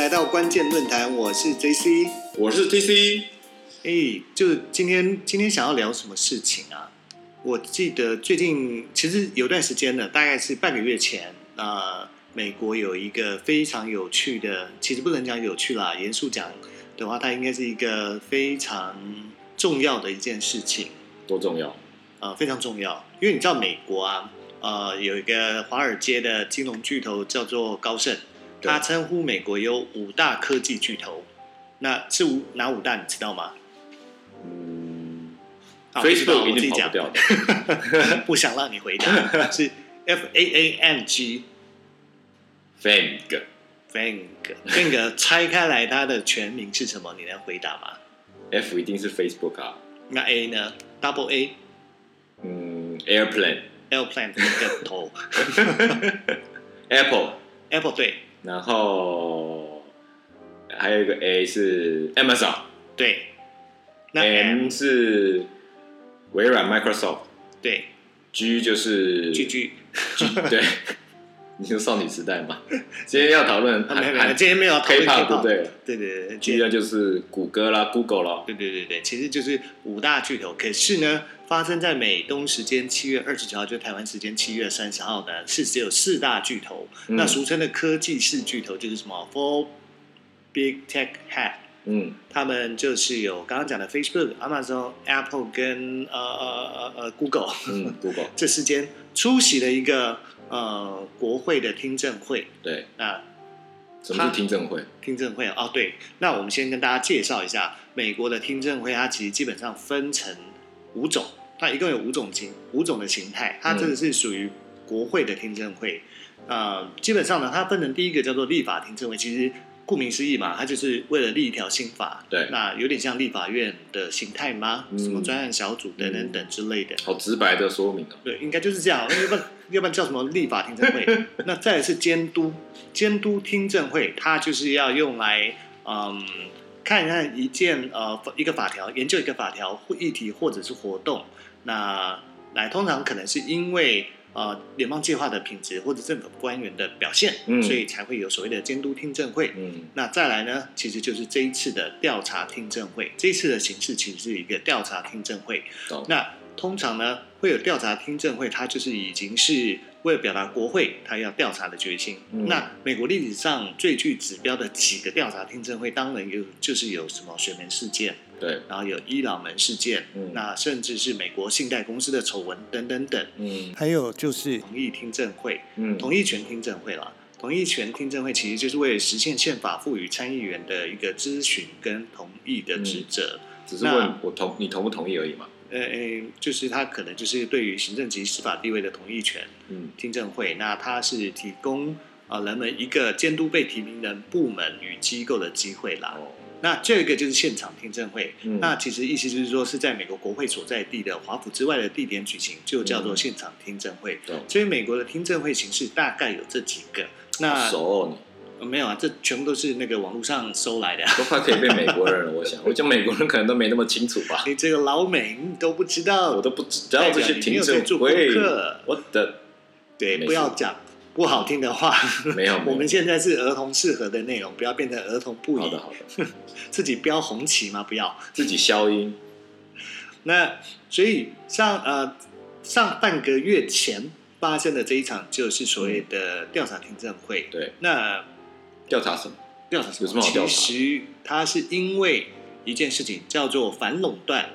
来到关键论坛，我是 J C。我是 TC，哎，就是今天今天想要聊什么事情啊？我记得最近其实有段时间了，大概是半个月前，呃，美国有一个非常有趣的，其实不能讲有趣啦，严肃讲的话，它应该是一个非常重要的一件事情，多重要？呃，非常重要，因为你知道美国啊，呃，有一个华尔街的金融巨头叫做高盛，对他称呼美国有五大科技巨头，那是五哪五大你知道吗？嗯，Facebook 一我自己讲。不，想让你回答，是 F A A M G，Fang Fang Fang 拆开来它的全名是什么？你能回答吗？F 一定是 Facebook 啊，那 A 呢？Double A 嗯，Airplane。Airplane 那个头。Apple，Apple 对然后还有一个 A 是 Amazon，对，那 M 是微软 Microsoft，对，G 就是 G G 对，你说少女时代嘛？今天要讨论啊没有没有，韩今天没有要讨论 K-pop 对了对？对对，G 呢就是谷歌啦、Google 啦，对对对对，其实就是五大巨头。可是呢，发生在美东时间七月二十九号，就台湾时间七月三十号呢，是只有四大巨头。嗯。那俗称的科技四巨头就是什么？Four Big Tech Head，嗯。他们就是有刚刚讲的 Facebook、Amazon、Apple 跟呃呃呃呃 Google 嗯，Google。这四间出席了一个呃国会的听证会。对，那什么是听证会？听证会哦，对，那我们先跟大家介绍一下美国的听证会，它其实基本上分成五种，它一共有五种形五种的形态，它这个是属于国会的听证会。呃，基本上呢，它分成第一个叫做立法听证会，其实顾名思义嘛，它就是为了立一条新法，对那有点像立法院的形态吗？嗯什么专案小组等等嗯等之类的。好直白的说明哦。对，应该就是这样，要不然 要不然叫什么立法听证会？那再来是监督，监督听证会，它就是要用来嗯看一看一件呃一个法条，研究一个法条或议题或者是活动，那来通常可能是因为呃联邦计划的品质或者政府官员的表现，嗯所以才会有所谓的监督听证会。嗯那再来呢，其实就是这一次的调查听证会。这一次的形式其实是一个调查听证会。那通常呢，会有调查听证会，它就是已经是为了表达国会他要调查的决心。嗯那美国历史上最具指标的几个调查听证会，当然有就是有什么水门事件，对，然后有伊朗门事件，嗯那甚至是美国信贷公司的丑闻等等等。嗯还有就是同意听证会，嗯同意权听证会啦。同意权听证会其实就是为了实现宪法赋予参议员的一个咨询跟同意的职责。只是问我同你同不同意而已嘛。呃、呃，就是他可能就是对于行政及司法地位的同意权嗯听证会，那它是提供呃人们一个监督被提名人部门与机构的机会啦。哦那这个就是现场听证会，嗯那其实意思就是说是在美国国会所在地的华府之外的地点举行，就叫做嗯现场听证会。懂所以美国的听证会形式大概有这几个。那、熟哦呃没有啊，这全部都是那个网络上搜来的。你，都快可以被美国人了。我想，我讲美国人可能都没那么清楚吧，你这个老美你都不知道，我都不知道这些听证代表你没有在做功会。我的对，不要讲不好听的话。没有，没有我们现在是儿童适合的内容，不要变成儿童不宜好的。好的，自己标红旗吗？不要。自己消音。那所以上呃上半个月前发生的这一场，就是所谓的调查听证会。对，那调查什么？调查什有什么好调查其实他是因为一件事情叫做反垄断，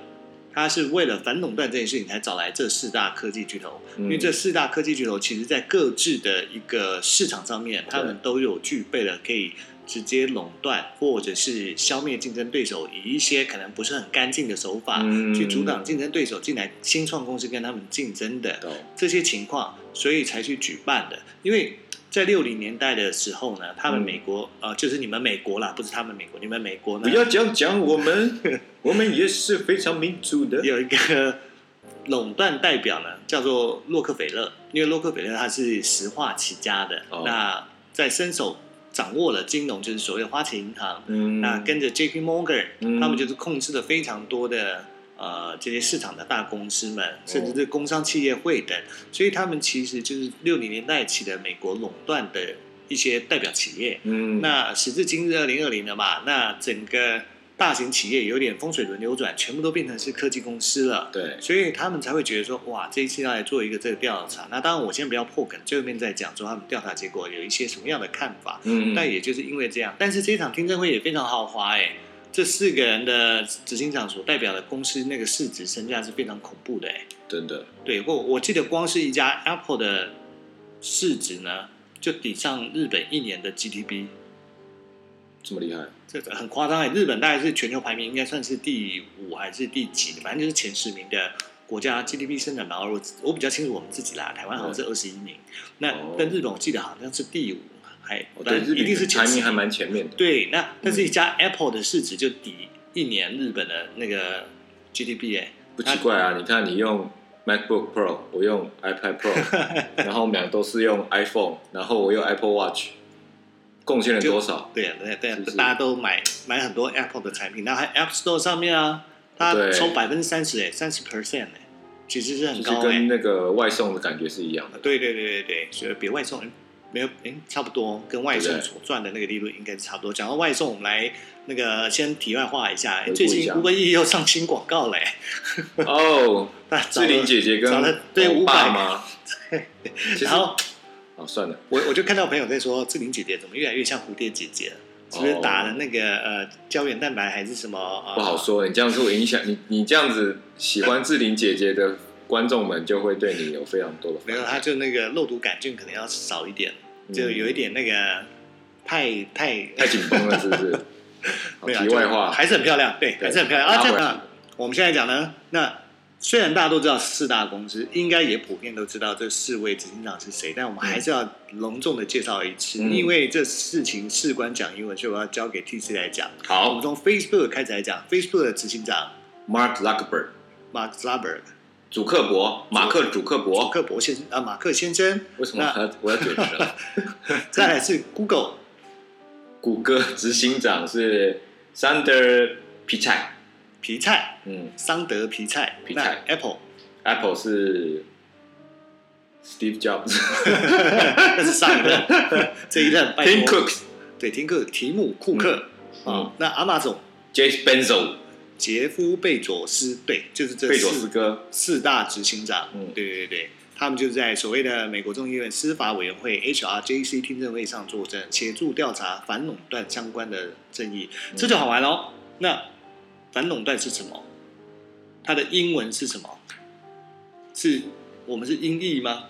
他是为了反垄断这件事情才找来这四大科技巨头。因为嗯这四大科技巨头其实在各自的一个市场上面，他们都有具备了可以直接垄断或者是消灭竞争对手，以一些可能不是很干净的手法、嗯去阻挡竞争对手进来新创公司跟他们竞争的懂这些情况，所以才去举办的。因为在六零年代的时候呢，他们嗯美国、呃，就是你们美国啦，不是他们美国，你们美国呢？不要这样讲，我们 我们也是非常民主的。有一个垄断代表呢，叫做洛克菲勒，因为洛克菲勒他是石化起家的，哦。那在伸手掌握了金融，就是所谓的花旗银行，嗯，那跟着 J P Morgan，、嗯。他们就是控制了非常多的呃这些市场的大公司们，甚至是工商企业会等，所以他们其实就是六零年代起的美国垄断的一些代表企业。嗯，那时至今日二零二零了嘛，那整个大型企业有点风水轮流转，全部都变成是科技公司了。对，所以他们才会觉得说，哇，这一次要来做一个这个调查。那当然，我先不要破梗，最后面再讲说他们调查结果有一些什么样的看法。嗯，但也就是因为这样，但是这一场听证会也非常豪华哎，这四个人的执行长所代表的公司那个市值身价是非常恐怖的哎。真的，对，我我记得光是一家 Apple 的市值呢，就抵上日本一年的 GDP，这么厉害，这个很夸张哎。日本大概是全球排名应该算是第五还是第几的，反正就是前十名的国家 GDP 生产毛额。我我比较清楚我们自己啦，台湾好像是二十一名，那哦但日本我记得好像是第五，还但一定是排名还蛮前面的。对，那但是一家 Apple 的市值就抵一年日本的那个 GDP 哎，不奇怪啊，你看你用 MacBook Pro，我用 iPad Pro，然后我们俩都是用 iPhone，然后我用 Apple Watch，贡献了多少？对啊，对对是是大家都买买很多 Apple 的产品，那还 App Store 上面啊，它对抽百分之三十哎，三十 percent 哎，其实是很高哎。跟那个外送的感觉是一样的。对对对对对，所以比外送没有哎差不多，跟外送所赚的那个利润应该是差不多。讲到外送，我们来那个先题外话一下，最近一下 Uber E 又上新广告嘞，哦，那志玲姐姐跟对欧500巴吗？然后哦，算了，我我就看到朋友在说，志玲姐姐怎么越来越像蝴蝶姐姐了？是不是哦打了那个呃胶原蛋白还是什么？呃不好说。你这样子会影响你，你这样子喜欢志玲姐姐的观众们就会对你有非常多的没有。他就那个肉毒杆菌可能要少一点，就有一点那个太太嗯太紧绷了，是不是？题外话，还是很漂亮，对，还是很漂亮。啊。我们现在讲呢，那虽然大家都知道四大公司，应该也普遍都知道这四位执行长是谁，但我们还是要隆重的介绍一次，嗯。因为这事情事关讲英文，所以我要交给 TC 来讲。好。我们从 Facebook 开始来讲，Facebook 的执行长，Mark Zuckerberg，Mark Zuckerberg，主克伯，马克主克马伯，克伯先生啊，马克先生，为什么我要我要解释了？再来是 Google 谷歌执行长是 Sander Pichai，皮菜，嗯。桑德皮菜，皮菜。Apple，Apple 是 Steve Jobs，那 是上一任，这一任拜 Tim Cook，对，，Tim Cook，提姆库克。嗯。啊，那阿玛总 Jeff Bezos，杰夫贝佐斯，对，就是这贝佐斯四哥，四大执行长，嗯。对对对，他们就是在所谓的美国众议院司法委员会 HRJC 听证会上作证，协助调查反垄断相关的争议，嗯。这就好玩喽。那反垄断是什么？它的英文是什么？是我们是音译吗？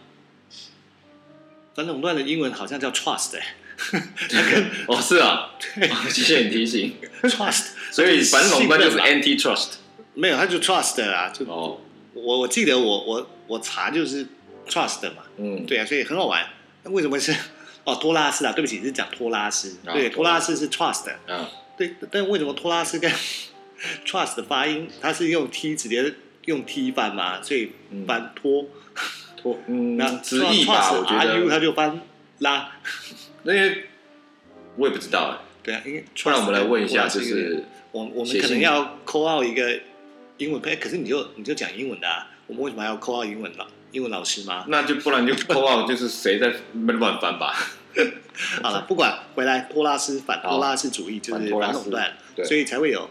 反垄断的英文好像叫 trust 哎、哦是啊，哦谢谢你提醒，trust，所以反垄断就是 antitrust，没有，他就 trust 啊，就哦，我我记得我我我查就是 trust 嘛，嗯，对啊，所以很好玩。那为什么是？哦托拉斯啊？对不起，是讲托拉斯，啊对，托拉斯是 trust，啊，对，但为什么托拉斯跟 trust 的发音，它是用 t 直接用 t 翻嘛？所以嗯翻托，托，嗯 那，直译吧，trust 我觉 u 它，就翻拉，那些我也不知道。哎，对啊，因为不然我们来问一下，trust 就是我我们可能要扣号一个英文配，可是你就你就讲英文的啊，我们为什么还要扣号英文老英文老师吗？那就不然就扣号，就是谁在乱翻吧，好了，不管回来，托拉斯反托拉斯主义就是反垄断，对所以才会有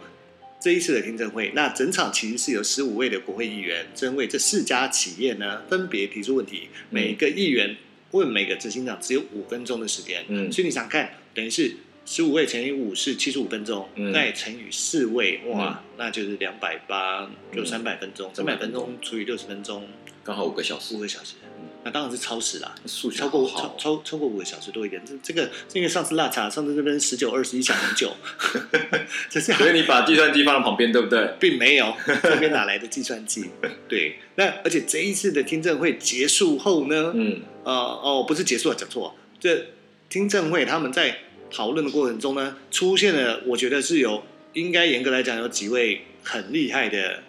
这一次的听证会。那整场其实是有十五位的国会议员针为这四家企业呢分别提出问题，嗯每一个议员问每个执行长只有五分钟的时间，嗯所以你想看，等于是。十五位乘以五是七十五分钟，嗯。再乘以四位，哇，那就是两百八，就嗯。三百分钟，三百分钟除以六十分钟，刚好五个小时。五，个小时，那当然是超时啦。数学超过超超超过五个小时多一点，这这个是因为上次辣茶，上次这边十九二十一想很久，所以你把计算机放在旁边，对不对？并没有这边哪来的计算机？对，那而且这一次的听证会结束后呢，嗯，呃哦不是结束了，讲错，这听证会他们在讨论的过程中呢，出现了我觉得是有应该严格来讲有几位很厉害的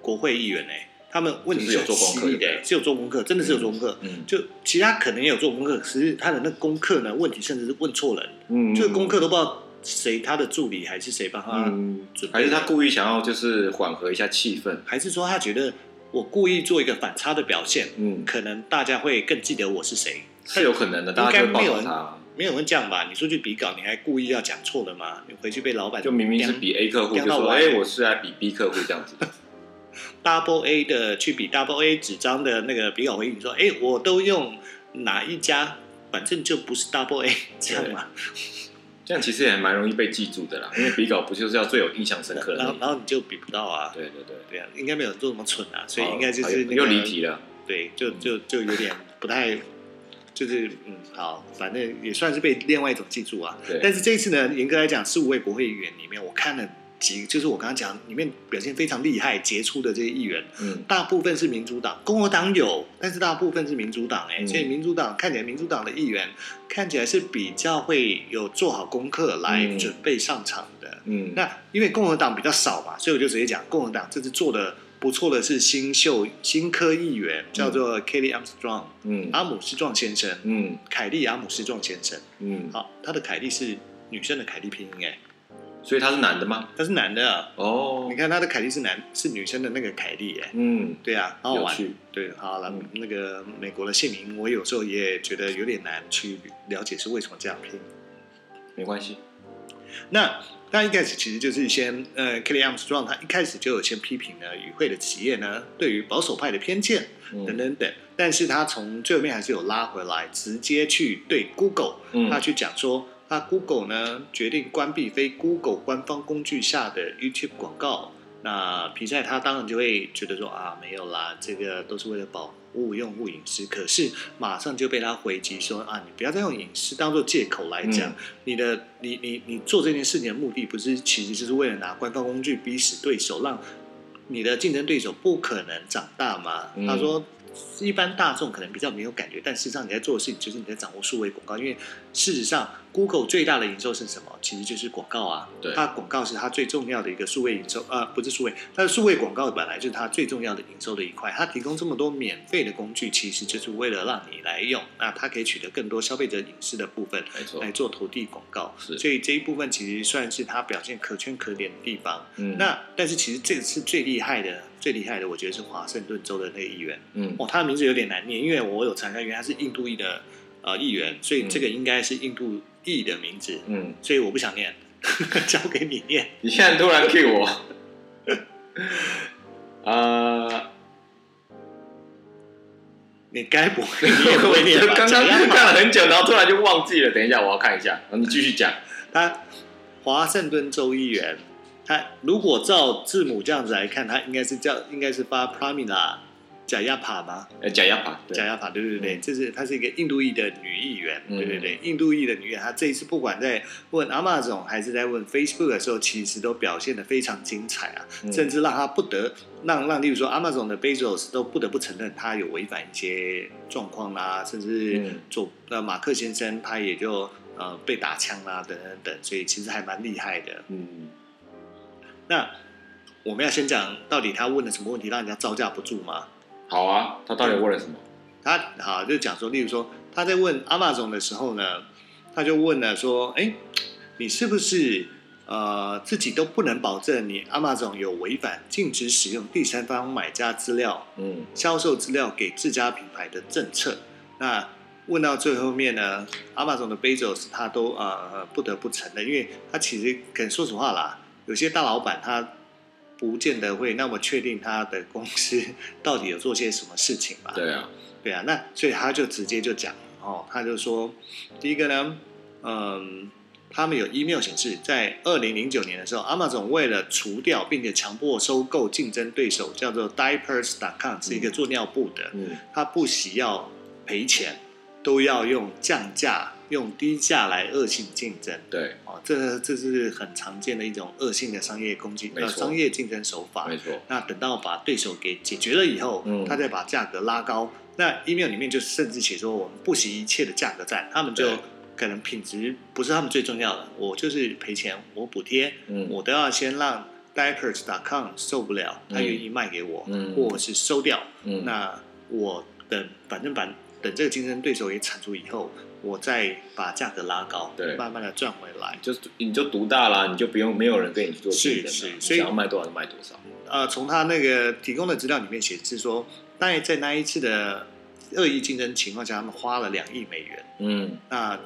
国会议员哎、他们问题是有做功课的、是有做功课，真的是有做功课。嗯就其他可能也有做功课，可是他的那功课呢，问题甚至是问错人，嗯，就是功课都不知道谁他的助理还是谁帮他嗯，准备的，还是他故意想要就是缓和一下气氛，还是说他觉得我故意做一个反差的表现，嗯，可能大家会更记得我是谁。是有可能的，大家就会报考他。没有人这样吧？你出去比稿，你还故意要讲错了吗？你回去被老板就明明是比 A 客户，就说哎，我是来比 B 客户这样子。Double A 的去比 Double A 纸张的那个比稿回应你说，哎，我都用哪一家，反正就不是 Double A 这样嘛。这样其实也蛮容易被记住的啦，因为比稿不就是要最有印象深刻的？然后然后你就比不到啊。对对对，对啊，应该没有人做那么蠢啊，所以应该就是又离题了。对，就就就有点不太。就是嗯好，反正也算是被另外一种记住啊。对。但是这一次呢，严格来讲，十五位国会议员里面，我看了几，就是我刚刚讲里面表现非常厉害、杰出的这些议员，嗯，大部分是民主党，共和党有，但是大部分是民主党哎，所以民主党看起来，民主党的议员看起来是比较会有做好功课来准备上场的。嗯。那因为共和党比较少嘛，所以我就直接讲，共和党这次做的。不错的是新秀新科议员，叫做 Kelly Armstrong，嗯，阿姆斯壮先生，嗯，凯利阿姆斯壮先生，嗯，好，他的凯利是女生的凯利拼音哎，所以他是男的吗？他是男的哦，你看他的凯利是男是女生的那个凯利哎，嗯，对啊，好好玩，对，好了，那个美国的姓名，我有时候也觉得有点难去了解是为什么这样拼，没关系，那。他一开始其实就是先，呃，Kelly Armstrong 他一开始就有先批评了与会的企业呢，对于保守派的偏见等等等，但是他从最后面还是有拉回来，直接去对 Google，他去讲说，他 Google 呢决定关闭非 Google 官方工具下的 YouTube 广告，那皮赛他当然就会觉得说啊，没有啦，这个都是为了保。护用户隐私，可是马上就被他回击说啊，你不要再用隐私当做借口来讲，你的你你你做这件事情的目的不是，其实就是为了拿官方工具逼死对手，让你的竞争对手不可能长大嘛？他说。一般大众可能比较没有感觉，但事实上你在做的事情就是你在掌握数位广告。因为事实上，Google 最大的营收是什么？其实就是广告啊。对，它广告是它最重要的一个数位营收，呃，不是数位，它的数位广告本来就是它最重要的营收的一块。它提供这么多免费的工具，其实就是为了让你来用，那它可以取得更多消费者隐私的部分，来做投递广告。是，所以这一部分其实算是它表现可圈可点的地方。嗯，那但是其实这个是最厉害的。最厉害的，我觉得是华盛顿州的那个议员。嗯，哦，他的名字有点难念，因为我有查下，因为他是印度裔的呃议员，所以这个应该是印度裔的名字。嗯，所以我不想念，交给你念。你现在突然 Q 我，啊，你该不会也会念吧？刚刚看了很久，然后突然就忘记了。等一下，我要看一下。你继续讲。他华盛顿州议员。他如果照字母这样子来看，他应该是叫应该是发 Pramila 贾亚帕吗？呃，贾亚帕，贾亚帕，对对对，这是她是一个印度裔的女议员，对对对，印度裔的女议员，她这一次不管在问 Amazon 还是在问 Facebook 的时候，其实都表现的非常精彩啊，甚至让她不得让让，例如说 Amazon 的 Bezos 都不得不承认她有违反一些状况啦，甚至做呃马克先生他也就呃被打枪啦等等等，所以其实还蛮厉害的，嗯。那我们要先讲到底他问了什么问题让人家招架不住吗？好啊，他到底问了什么？他好就讲说，例如说他在问阿玛总的时候呢，他就问了说：“哎，你是不是呃自己都不能保证你阿玛总有违反禁止使用第三方买家资料、嗯销售资料给自家品牌的政策？”那问到最后面呢，阿玛总的 Bezos 他都呃不得不承认，因为他其实可能说实话啦。有些大老板他不见得会 那么确定他的公司 到底有做些什么事情吧？对啊，对啊，那所以他就直接就讲哦，他就说，第一个呢，嗯，他们有 email 显示，在二零零九年的时候，Amazon 为了除掉并且强迫收购竞争对手叫做 Diapers.com 是一个做尿布的，嗯，他不惜要赔钱，都要用降价。用低价来恶性竞争，对，哦，这这是很常见的一种恶性的商业攻击，呃，商业竞争手法，没错。那等到把对手给解决了以后，嗯，他再把价格拉高。那 email 里面就甚至写说，我们不惜一切的价格战，他们就可能品质不是他们最重要的，我就是赔钱，我补贴，嗯，我都要先让 diapers.com 受不了，他愿意卖给我，嗯，或者是收掉，嗯，那我等反正把等这个竞争对手也铲除以后。我再把价格拉高，对，慢慢的赚回来，就你就独大啦，你就不用没有人跟你做竞争是是，所以要卖多少就卖多少。呃，从他那个提供的资料里面显示说，大概在那一次的恶意竞争情况下，他们花了两亿美元。嗯那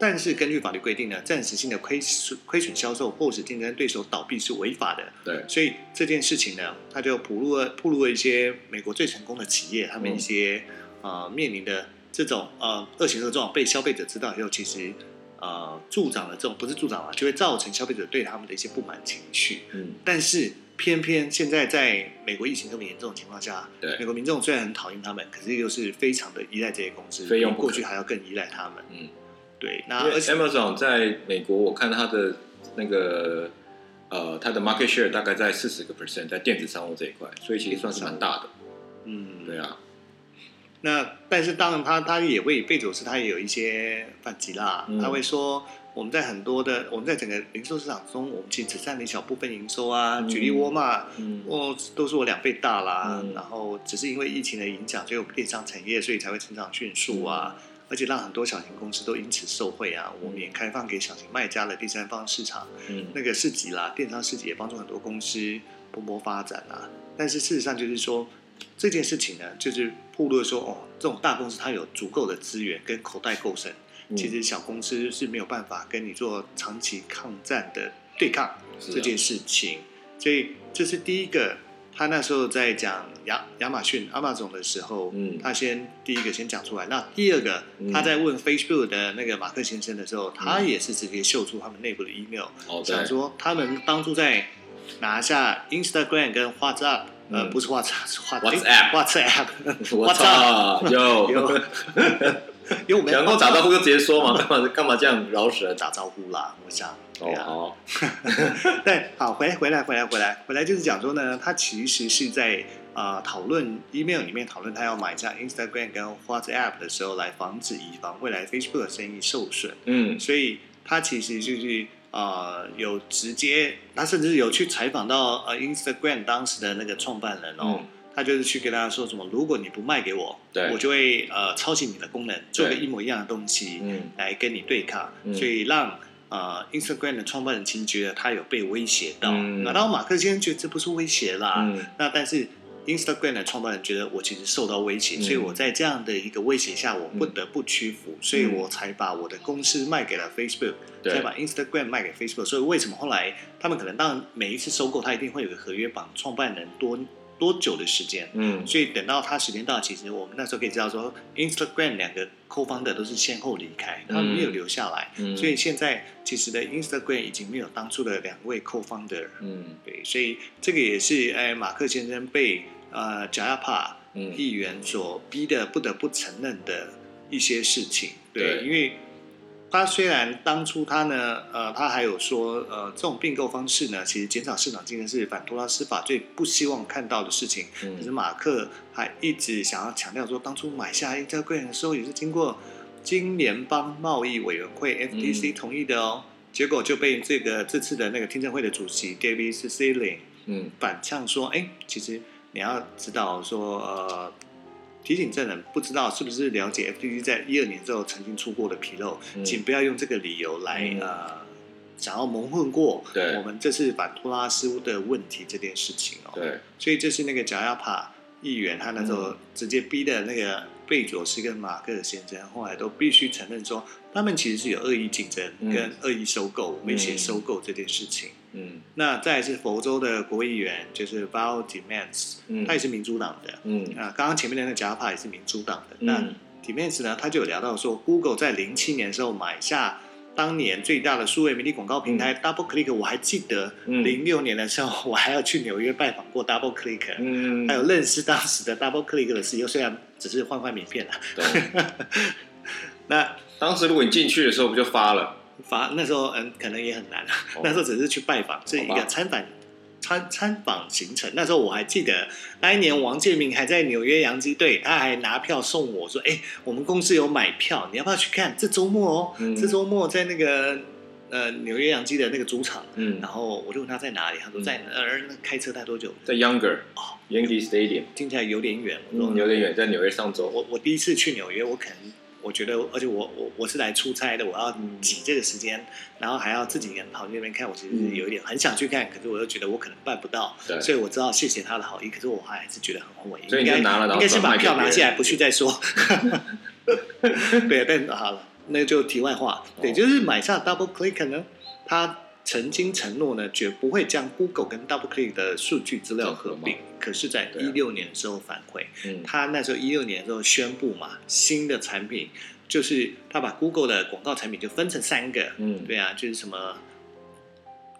但是根据法律规定呢，暂时性的亏损亏损销售或使竞争对手倒闭是违法的。对，所以这件事情呢，他就铺露了铺露了一些美国最成功的企业，他们嗯一些、呃面临的这种呃恶行的状被消费者知道以后，其实呃助长了这种不是助长了，就会造成消费者对他们的一些不满情绪。嗯但是偏偏现在在美国疫情这么严重的情况下，对美，国民众虽然很讨厌他们，可是又是非常的依赖这些公司，非用不可比过去还要更依赖他们。嗯。对，那 Amazon 在美国，我看它的那个呃，它的 market share 大概在四十个 percent 在电子商务这一块，所以其实算是蛮大的。嗯，对啊，那但是当然他他也会贝佐斯他也有一些反击啦，嗯。他会说我们在很多的我们在整个零售市场中，我们其实只占了一小部分营收啊。嗯。举例沃尔玛，嗯。哦都是我两倍大啦，嗯。然后只是因为疫情的影响，所以我们电商产业所以才会成长迅速啊。嗯。而且让很多小型公司都因此受惠啊！我们也开放给小型卖家的第三方市场，嗯。那个市集啦，电商市集也帮助很多公司蓬勃发展啊。但是事实上就是说，这件事情呢，就是铺露说，哦，这种大公司它有足够的资源跟口袋够深，嗯。其实小公司是没有办法跟你做长期抗战的对抗这件事情。所以这是第一个，他那时候在讲亚亚马逊 Amazon 的时候，嗯。他先第一个先讲出来。那第二个，嗯。他在问 Facebook 的那个马克先生的时候，他也是直接秀出他们内部的 email，、哦想，说他们当初在拿下 Instagram 跟 WhatsApp，、呃，嗯不是 WhatsApp，是 WhatsApp WhatsApp，我操，有有因为我们想跟我打招呼就直接说嘛，干嘛干嘛这样饶舌？打招呼啦，我想。对啊，哦好，对，好，回来，回来，回来，回来，回来，就是讲说呢，他其实是在呃讨论 email 里面讨论他要买下 Instagram 跟 WhatsApp 的时候，来防止以防未来 Facebook 的生意受损，嗯所以他其实就是呃有直接，他甚至有去采访到呃 Instagram 当时的那个创办人哦。嗯。他就是去跟大家说什么，如果你不卖给我，对。我就会呃抄袭你的功能，做个一模一样的东西，嗯。来跟你对抗，嗯。所以让呃 Instagram 的创办人其实觉得他有被威胁到，嗯。那然后马克先生觉得这不是威胁啦，嗯。那但是 Instagram 的创办人觉得我其实受到威胁，嗯。所以我在这样的一个威胁下，我不得不屈服，所以我才把我的公司卖给了 Facebook，对。才把 Instagram 卖给 Facebook，所以为什么后来他们可能当然每一次收购，他一定会有个合约绑创办人多多久的时间，嗯。所以等到他时间到，其实我们那时候可以知道说，Instagram 两个 co-founder 都是先后离开，他们没有留下来，嗯，所以现在其实的 Instagram 已经没有当初的两位 co-founder，嗯。对，所以这个也是哎马克先生被呃贾亚帕嗯议员所逼的不得不承认的一些事情，对，对因为。他虽然当初他呢，呃，他还有说，呃，这种并购方式呢，其实减少市场竞争是反托拉斯法最不希望看到的事情。可是嗯马克还一直想要强调说，当初买下 Instagram 的时候也是经过经联邦贸易委员会 FTC 嗯同意的哦。结果就被这个这次的那个听证会的主席 David Cicilline 嗯反呛说：“哎，其实你要知道说，呃，提醒证人不知道是不是了解 FTC 在一二年之后曾经出过的纰漏，嗯请不要用这个理由来、嗯呃想要蒙混过对我们这次反托拉斯的问题这件事情哦。”对所以这是那个贾亚帕议员，他那时候直接逼的那个贝佐斯跟马克先生，后来都必须承认说，他们其实是有恶意竞争嗯跟恶意收购、威胁收购这件事情。嗯那再是佛州的国会议员，就是 Val Demans，嗯他也是民主党的。嗯啊，刚刚前面的那个贾亚帕也是民主党的。那嗯 Demans 呢，他就有聊到说，Google 在零七年的时候买下。当年最大的数位媒体广告平台 Double Click，我还记得嗯零六年的时候，我还要去纽约拜访过 Double Click，、嗯，还有认识当时的 Double Click 的 CEO，虽然只是换换名片啦。懂。那当时如果你进去的时候不就发了？法那时候嗯可能也很难，哦那时候只是去拜访，是一个参访参参访行程。那时候我还记得那一年王建民还在纽约洋基队，他还拿票送我说：“哎，我们公司有买票，你要不要去看？这周末哦，嗯这周末在那个呃纽约洋基的那个主场。”嗯然，后我就问他在哪里，他说在呃那开车待多久？在 Younger 哦 Yankee Stadium，听起来有点远。我说嗯，有点远，在纽约上州。我我第一次去纽约，我可能我觉得，而且我我我是来出差的，我要挤这个时间，然后还要自己人跑去那边看，我其实是有一点很想去看，可是我又觉得我可能办不到，对。所以我知道谢谢他的好意，可是我还是觉得很后悔，所以应该应该是把票拿下来不去再说。对，但好了，那就题外话，对，哦。就是买下 Double Click 呢，他曾经承诺呢，绝不会将 Google 跟 Double Click 的数据资料合并，可是，在一六年的时候反悔，嗯，他那时候一六年的时候宣布嘛，新的产品就是他把 Google 的广告产品就分成三个，嗯，对啊，就是什么。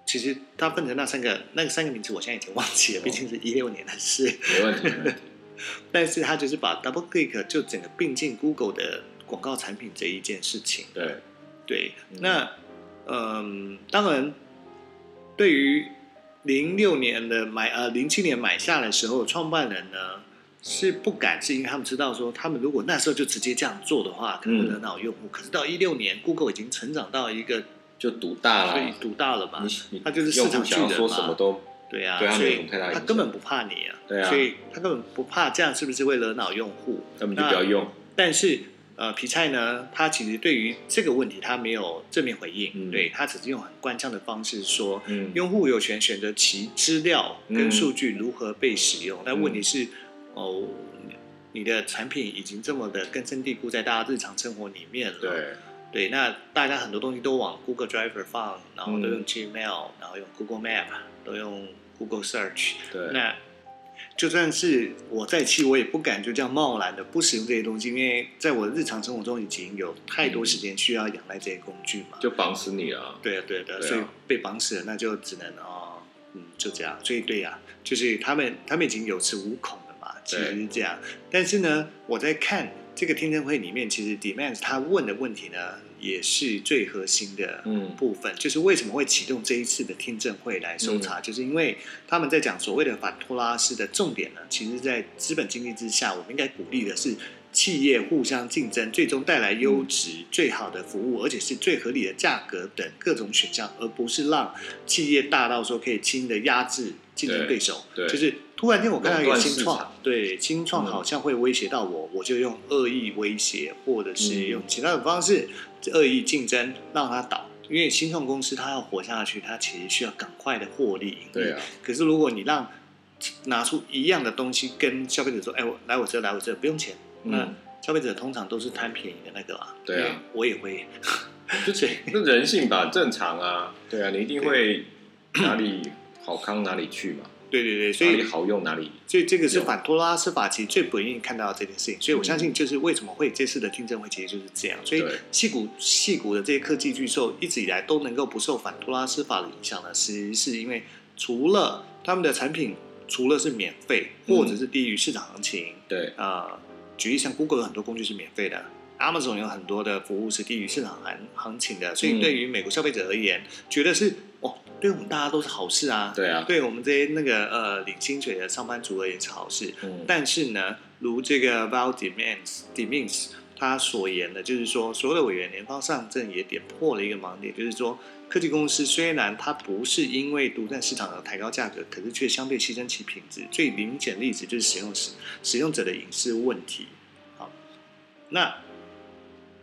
其实他分成那三个，那个三个名字我现在已经忘记了，哦毕竟是一六年的事。没问题，没问题。但是他就是把 Double Click 就整个并进 Google 的广告产品这一件事情。对，对，嗯那嗯，当然，对于零六年的买呃零七年买下的时候，创办人呢是不敢，是因为他们知道说，他们如果那时候就直接这样做的话，可能会惹恼用户。可是到一六年，Google 已经成长到一个就赌大了。所以赌大了嘛他就是市场巨人想要说什么嘛。都对啊，对他所以他根本不怕你啊，对啊所以他根本不怕这样是不是会惹恼用户？根本就不要用。但是呃，皮菜呢，他其实对于这个问题他没有正面回应，嗯对他只是用很官腔的方式说，嗯，用户有权选择其资料跟嗯数据如何被使用。但问题是，哦，你的产品已经这么的根深蒂固在大家日常生活里面了，对，对，那大家很多东西都往 Google Driver 放，然后都用嗯 Gmail，、然后用 Google Map，都用 Google Search。对，那就算是我再气，我也不敢就这样贸然的不使用这些东西，因为在我的日常生活中已经有太多时间需要仰赖这些工具嘛。就绑死你啊。对啊，对啊所以被绑死了，那就只能哦，嗯，就这样。所以对呀、就是他们他们已经有恃无恐了嘛，其实是这样。但是呢，我在看这个听证会里面，其实 Demands 他问的问题呢，也是最核心的嗯。部分，就是为什么会启动这一次的听证会来搜嗯。查，就是因为他们在讲所谓的反托拉斯的重点呢，其实在资本经济之下，我们应该鼓励的是企业互相竞争，最终带来优质、最好的服务，而且是最合理的价格等各种选项，而不是让企业大到说可以轻易的压制竞争对手。对对。就是突然间我看到一个新创，对新创嗯好像会威胁到我，我就用恶意威胁，或者是嗯用其他的方式恶意竞争让它倒。因为新创公司它要活下去，它其实需要赶快的获利。对啊，可是如果你让拿出一样的东西跟消费者说：“哎，我来我这，来我这，不用钱。那嗯，消费者通常都是贪便宜的那个啊。对啊我也会。就是 那人性吧，正常啊。对啊，你一定会哪里好康哪里去嘛，对对对，所以哪里好用哪里。所以这个是反托拉斯法其实最不愿意看到这件事情，所以我相信就是为什么会这次的听证会其实就是这样。所以对戏股戏股的这些科技巨兽一直以来都能够不受反托拉斯法的影响呢，其实是因为除了他们的产品除了是免费嗯或者是低于市场行情，对，呃，举例像 Google 有很多工具是免费的。Amazon 有很多的服务是低于市场行行情的，所以嗯对于美国消费者而言，觉得是哦，对我们大家都是好事啊。对啊，对我们这些那个呃领薪水的上班族而言是好事。嗯，但是呢，如这个 Val Demings Demings 他所言的，就是说，所有的委员联邦上阵也点破了一个盲点，就是说，科技公司虽然它不是因为独占市场而抬高价格，可是却相对牺牲其品质。最明显的例子就是使用使使用者的隐私问题。好，那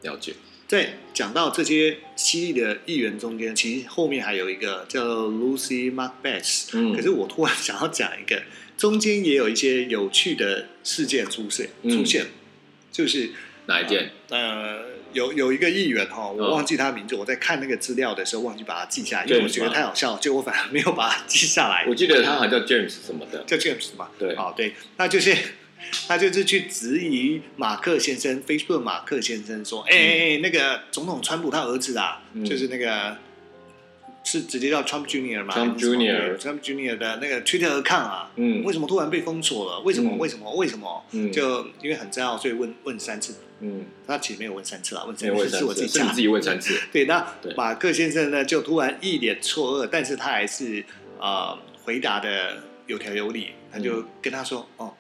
了解。在讲到这些犀利的议员中间，其实后面还有一个叫 Lucy Macbeth，嗯。可是我突然想要讲一个，中间也有一些有趣的事件出现，嗯。出现，就是哪一件？呃，有有一个议员哈，我嗯。忘记他名字，我在看那个资料的时候忘记把它记下来，因为我觉得太好笑了，结果我反而没有把它记下来。我记得他好像叫 James 什么的。叫 James 嘛，对。哦对，那就是他就是去质疑马克先生，Facebook 马克先生说，哎哎哎，那个总统川普他儿子啊，嗯就是那个是直接叫 Trump Junior 嘛 Trump 还是什么 Junior 的那个 Twitter account 啊，嗯为什么突然被封锁了？为什么？嗯为什么？为什么？嗯就因为很重要，所以问问三次。嗯，他其实没有问三次啦，问三次是我自己自己问三次。对，那马克先生呢，就突然一脸错愕，但是他还是呃回答的有条有理，他就嗯跟他说：“哦，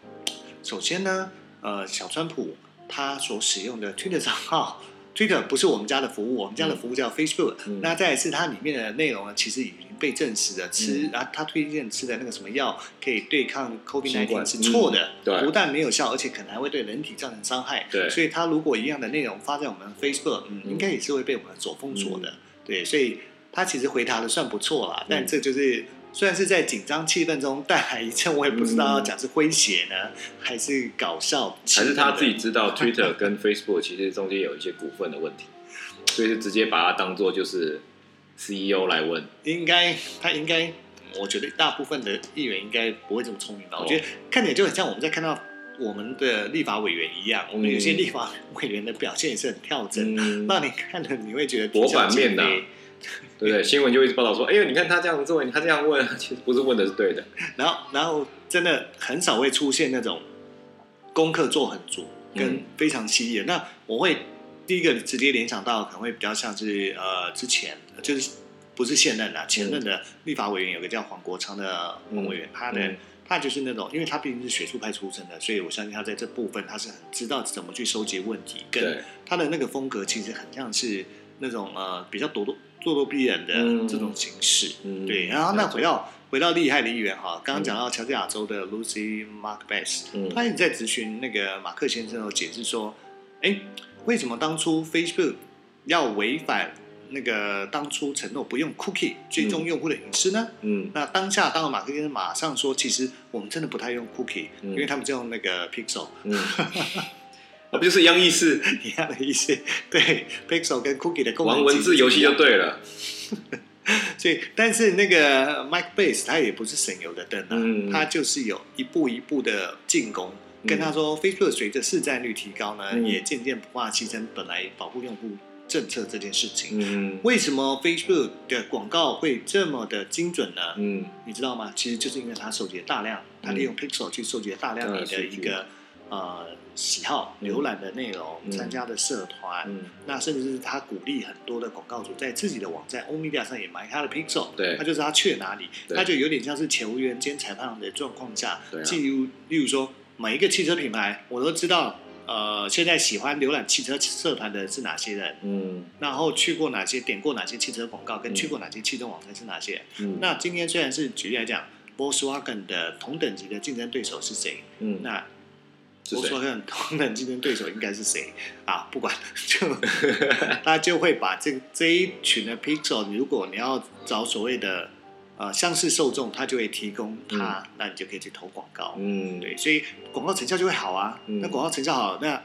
首先呢，呃，小川普他所使用的 Twitter 账号 Twitter 不是我们家的服务，我们家的服务叫 Facebook。嗯那再来是它里面的内容呢，其实已经被证实了，吃嗯啊，他推荐吃的那个什么药可以对抗 COVID 新冠19是错的，嗯对不但没有效，而且可能还会对人体造成伤害。对所以他如果一样的内容发在我们 Facebook，嗯，嗯应该也是会被我们所封锁的。对，所以他其实回答的算不错啦，但嗯这就是。虽然是在紧张气氛中带来一阵，我也不知道要讲是诙谐呢，还是搞笑，还是他自己知道 Twitter 跟 Facebook 其实中间有一些股份的问题，所以就直接把它当做就是 CEO 来问。应该他应该，我觉得大部分的议员应该不会这么聪明吧？哦。我觉得看起来就很像我们在看到我们的立法委员一样，我们有些嗯立法委员的表现也是很跳针，嗯，让你看了你会觉得博版面的 对不对？新闻就一直报道说，哎呦，你看他这样做，他这样问，其实不是问的是对的。然后然后真的很少会出现那种功课做很足跟嗯非常犀利的。那我会第一个直接联想到可能会比较像是呃之前就是不是现任啦，前任的立法委员有个叫黄国昌的黄委员，他的。嗯他就是那种，因为他毕竟是学术派出身的，所以我相信他在这部分他是很知道怎么去收集问题，跟，他的那个风格其实很像是那种呃比较咄咄咄咄逼人的嗯。这种形式。嗯。对，然后那回到回到厉害的议员哈，刚刚讲到乔治亚州的 Lucy Mark Bass，、嗯。他一直在咨询那个马克先生，有解释说，哎，为什么当初 Facebook 要违反那个当初承诺不用 cookie 追踪用户的隐私呢？嗯。那当下，当然马克先生马上说，其实我们真的不太用 cookie，、嗯。因为他们就用那个 Pixel 不就是一样意思？一样的意思。对，Pixel 跟 cookie 的功能玩文字游戏就对了。所以，但是那个 Mike Base 他也不是省油的灯啊，嗯他就是有一步一步的进攻，嗯跟他说，Facebook 随着市占率提高呢，嗯也渐渐不怕牺牲本来保护用户政策这件事情。嗯为什么 Facebook 的广告会这么的精准呢？嗯你知道吗？其实就是因为它收集了大量，它利用 Pixel 去收集了大量你的一个呃喜好、嗯浏览的内容、嗯参加的社团，嗯那甚至是他鼓励很多的广告主在自己的网站欧米伽上也买他的 Pixel，对他就是他去了哪里，他就有点像是球员兼裁判的状况下对啊，例如说每一个汽车品牌，我都知道。呃，现在喜欢浏览汽车社团的是哪些人？嗯然后去过哪些、点过哪些汽车广告，跟嗯去过哪些汽车网站是哪些？嗯，那今天虽然是举例来讲，Volkswagen 的同等级的竞争对手是谁？嗯那是谁？Volkswagen 同等竞争对手应该是谁啊？不管，就 他就会把这这一群的 Pixel，如果你要找所谓的呃相似受众，他就会提供它，那你就可以去投广告。嗯，对，所以广告成效就会好啊。嗯那广告成效好，那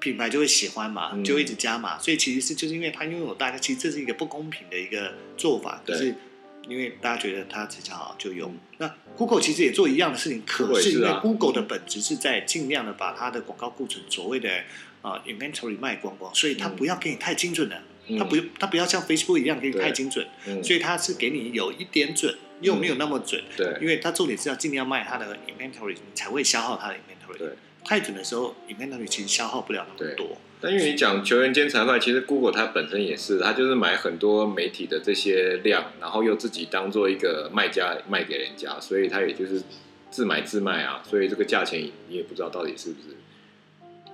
品牌就会喜欢嘛，嗯就会一直加嘛。所以其实是就是因为他拥有大家，其实这是一个不公平的一个做法。可是因为大家觉得它比较好就用。嗯那 Google 其实也做一样的事情，可是因为 Google 的本质是在尽量的把它的广告库存所谓的呃 inventory 卖光光，所以它嗯不要给你太精准了。嗯它不它不要像 Facebook 一样给你太精准，嗯所以它是给你有一点准，又没有那么准。对因为它重点是要尽量卖它的 inventory，你才会消耗它的 inventory。对。太准的时候，inventory 其实消耗不了那么多。但因为你讲球员兼裁判，其实 Google 它本身也是，它就是买很多媒体的这些量，然后又自己当做一个卖家卖给人家，所以它也就是自买自卖啊，所以这个价钱你也不知道到底是不是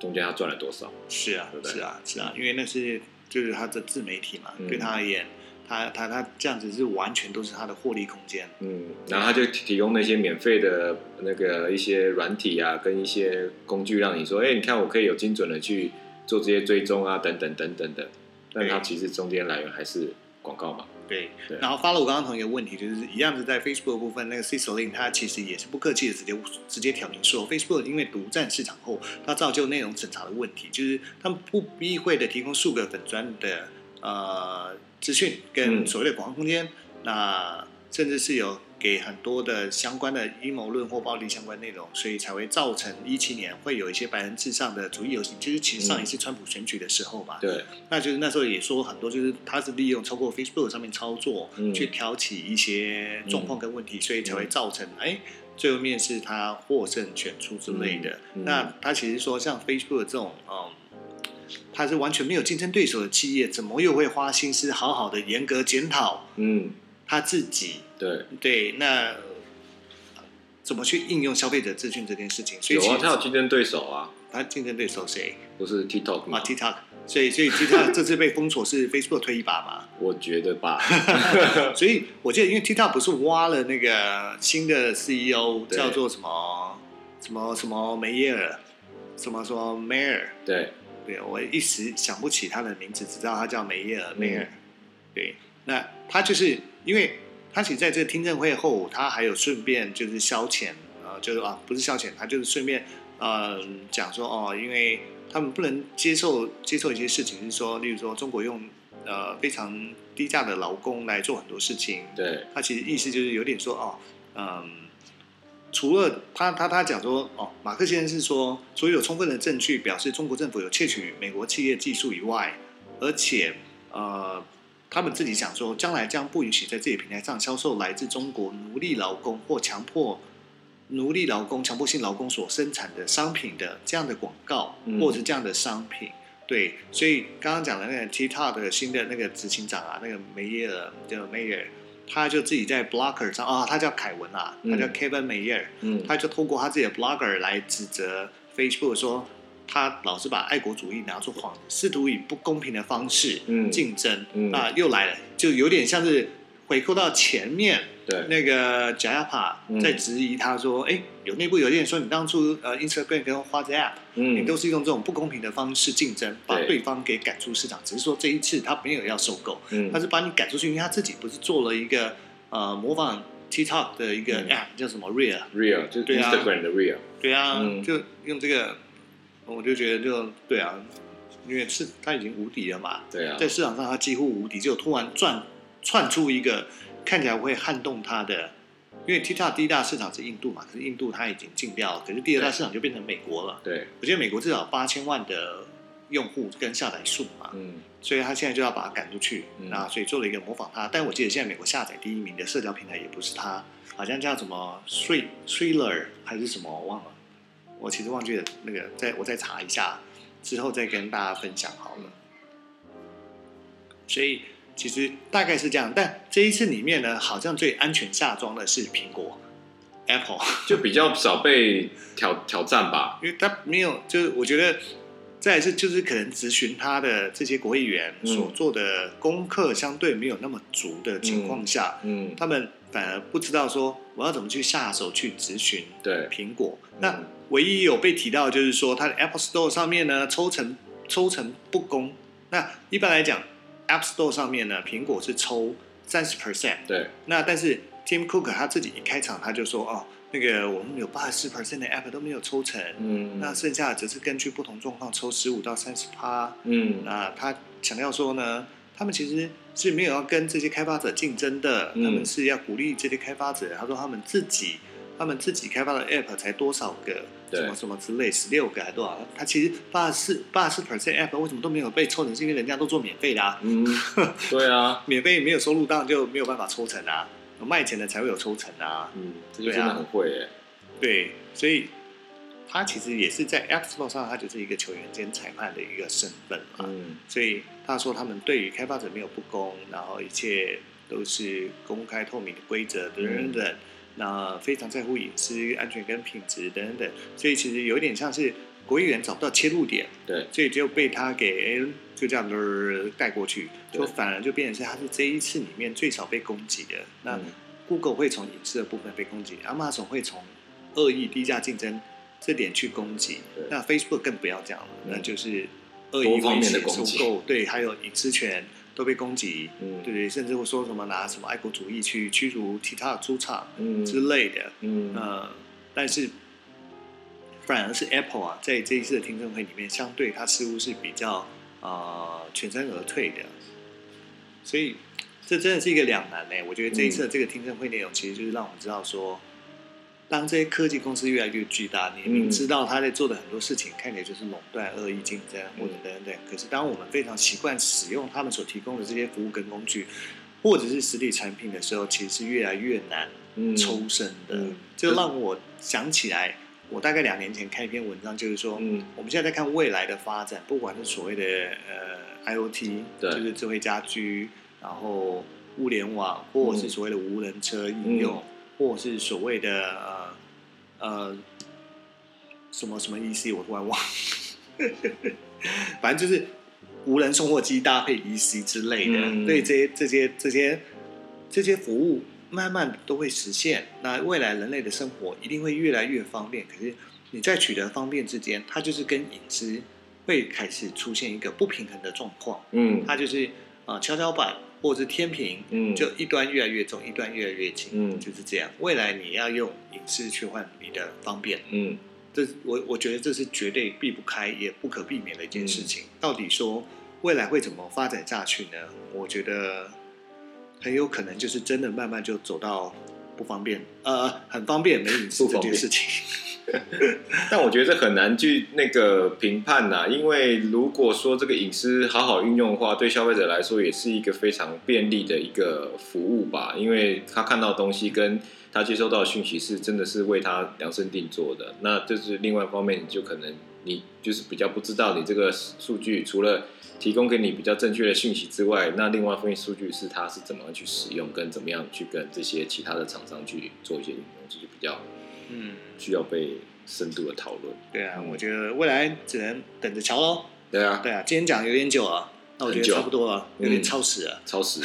中间他赚了多少。是啊对，不对是啊，是啊，因为那是就是他的自媒体嘛，嗯对他而言，他他他这样子是完全都是他的获利空间。嗯，然后他就提供那些免费的那个一些软体啊，跟一些工具，让你说，哎、你看我可以有精准的去做这些追踪啊，等等等等的。但它其实中间来源还是广告嘛。对，对然后发了我刚刚同一个问题，就是一样是在 Facebook 的部分，那个 c i s o l i n 他其实也是不客气的直接直接挑明说，Facebook 因为独占市场后，它造就内容审查的问题，就是他们不避讳的提供数个粉砖的呃资讯跟嗯所谓的广告空间，那甚至是有给很多的相关的阴谋论或暴力相关内容，所以才会造成一七年会有一些白人至上的主义游行，就是其实上一次川普选举的时候嘛，对，那就是那时候也说很多，就是他是利用超过 Facebook 上面操作，嗯。去挑起一些状况跟问题，所以才会造成哎，最后面是他获胜选出之类的。嗯嗯。那他其实说像 Facebook 这种，嗯，他是完全没有竞争对手的企业，怎么又会花心思好好的严格检讨嗯，他自己？对，对，那呃怎么去应用消费者资讯这件事情？所以有啊，他有竞争对手啊，他竞争对手谁？不是 TikTok 吗？啊？TikTok。所以所以 TikTok 这次被封锁是 Facebook 推一把吗？我觉得吧，所以我记得，因为 TikTok 不是挖了那个新的 CEO 叫做什么？什么什么梅耶尔，什么什么梅尔，对，对我一时想不起他的名字，只知道他叫梅耶尔嗯。梅尔。对，那他就是因为他其实在这个听证会后，他还有顺便就是消遣，呃，就是啊不是消遣，他就是顺便呃讲说哦，因为他们不能接受接受一些事情，是说，例如说中国用呃非常低价的劳工来做很多事情，对，他其实意思就是有点说哦，嗯，除了他他他讲说哦，马克先生是说，除了有充分的证据表示中国政府有窃取美国企业技术以外，而且呃，他们自己想说，将来将不允许在自己平台上销售来自中国奴隶劳工或强迫。奴隶劳工、强迫性劳工所生产的商品的这样的广告，嗯。或者是这样的商品，对，所以刚刚讲的那个 TikTok 的新的那个执行长啊，那个梅耶尔叫梅耶尔，他就自己在 Blocker 上啊，他叫凯文啊，他叫嗯 Kevin 梅耶尔，嗯，他就透过他自己的 Blogger 来指责 Facebook 说，他老是把爱国主义拿出谎，试图以不公平的方式嗯。竞争，嗯。啊，又来了，就有点像是回扣到前面。对，那个 Japa 嗯在质疑他说：“哎、有内部有人说你当初呃 Instagram 跟 WhatsApp，、你嗯，都是用这种不公平的方式竞争，把对。对方给赶出市场。只是说这一次他没有要收购，嗯。他是把你赶出去，因为他自己不是做了一个呃模仿 TikTok 的一个嗯。app、叫什么 Real，real 就是对啊。Instagram 的 real，对啊，嗯。就用这个，我就觉得就对啊，因为是他已经无敌了嘛，对啊在，市场上他几乎无敌，就突然转窜出一个看起来会撼动他的，因为 TikTok 第一大市场是印度嘛，可是印度它已经禁掉了，可是第二大市场就变成美国了。对，我记得美国至少八千万的用户跟下载数嘛，嗯，所以他现在就要把它赶出去，嗯那所以做了一个模仿他。但我记得现在美国下载第一名的社交平台也不是他，好像叫什么 Three Thriller 还是什么，我忘了，我其实忘记了那个，再我再查一下，之后再跟大家分享好了。所以其实大概是这样，但这一次里面呢，好像最安全下装的是苹果 Apple。就比较少被挑挑战吧，因为它没有，就是我觉得，再来是就是可能咨询他的这些国会议员嗯。所做的功课相对没有那么足的情况下，嗯，他们反而不知道说我要怎么去下手去咨询对，苹果。嗯。那唯一有被提到就是说，它的 Apple Store 上面呢抽成抽成不公。那一般来讲，App Store 上面呢，苹果是抽三十 percent，对，那但是 Tim Cook 他自己一开场他就说哦，那个我们有八十四 percent 的 app 都没有抽成，嗯，那剩下的只是根据不同状况抽十五到三十趴。嗯，那他强调说呢，他们其实是没有要跟这些开发者竞争的，嗯他们是要鼓励这些开发者。他说他们自己，他们自己开发的 app 才多少个，什么什么之类，十六个还多少？他其实八十四八十四 percent app 为什么都没有被抽成？是因为人家都做免费的啊，嗯，对啊，免费没有收入，当然就没有办法抽成啊。有卖钱的才会有抽成啊。嗯，这就真的很会耶，对，所以他其实也是在 App Store 上，他就是一个球员兼裁判的一个身份嘛。嗯，所以他说他们对于开发者没有不公，然后一切都是公开透明的规则等等等，那非常在乎隐私、安全跟品质等等等。所以其实有点像是国议员找不到切入点，对，所以就被他给哎就这样子带过去，就反而就变成是他是这一次里面最少被攻击的。那嗯。Google 会从隐私的部分被攻击，Amazon 会从恶意低价竞争这点去攻击，那 Facebook 更不要讲了，嗯。那就是恶意多方威胁、面的攻击。收购，对，还有隐私权都被攻击，嗯，对对，甚至会说什么拿什么爱国主义去驱逐 TikTok 出场嗯，之类的，嗯，呃，但是反而是 Apple 啊，在这一次的听证会里面，相对它似乎是比较呃全身而退的，所以这真的是一个两难呢。我觉得这一次的这个听证会内容，其实就是让我们知道说，当这些科技公司越来越巨大，你明知道他在做的很多事情看起来就是垄断、恶意竞争或者等等等，可是当我们非常习惯使用他们所提供的这些服务跟工具，或者是实体产品的时候，其实是越来越难嗯。抽身的，就让我想起来，我大概两年前看一篇文章，就是说，嗯。我们现在在看未来的发展，不管是所谓的呃 IOT，对。就是智慧家居，然后物联网，或者是所谓的无人车应用，或者是所谓的呃呃什么什么 EC，我突然忘了，反正就是无人送货机搭配 EC 之类的，嗯。对这些这些这些这些服务慢慢都会实现。那未来人类的生活一定会越来越方便，可是你在取得方便之间，它就是跟隐私会开始出现一个不平衡的状况。嗯它就是啊、呃跷跷板或者是天平，嗯就一端越来越重，一端越来越轻，嗯就是这样。未来你要用隐私去换你的方便，嗯这我我觉得这是绝对避不开也不可避免的一件事情。到底说未来会怎么发展下去呢？我觉得很有可能就是真的慢慢就走到不方便，呃，很方便没隐私这件事情。但我觉得这很难去那个评判呐、因为如果说这个隐私好好运用的话，对消费者来说也是一个非常便利的一个服务吧，因为他看到东西跟他接收到讯息是真的是为他量身定做的，那就是另外一方面，你就可能你就是比较不知道你这个数据除了提供给你比较正确的讯息之外，那另外一方面数据是它是怎么样去使用，跟怎么样去跟这些其他的厂商去做一些运用，这就比较嗯，需要被深度的讨论。对啊，我觉得未来只能等着瞧喽。对啊，对啊，今天讲有点久啊，那我觉得差不多了，有点嗯超时了。超时，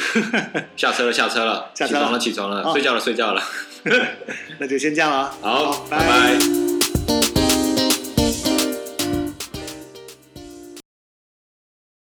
下车了，下车了，下车了起床了，起床了，哦睡觉了，睡觉了。那就先这样了。好，拜拜拜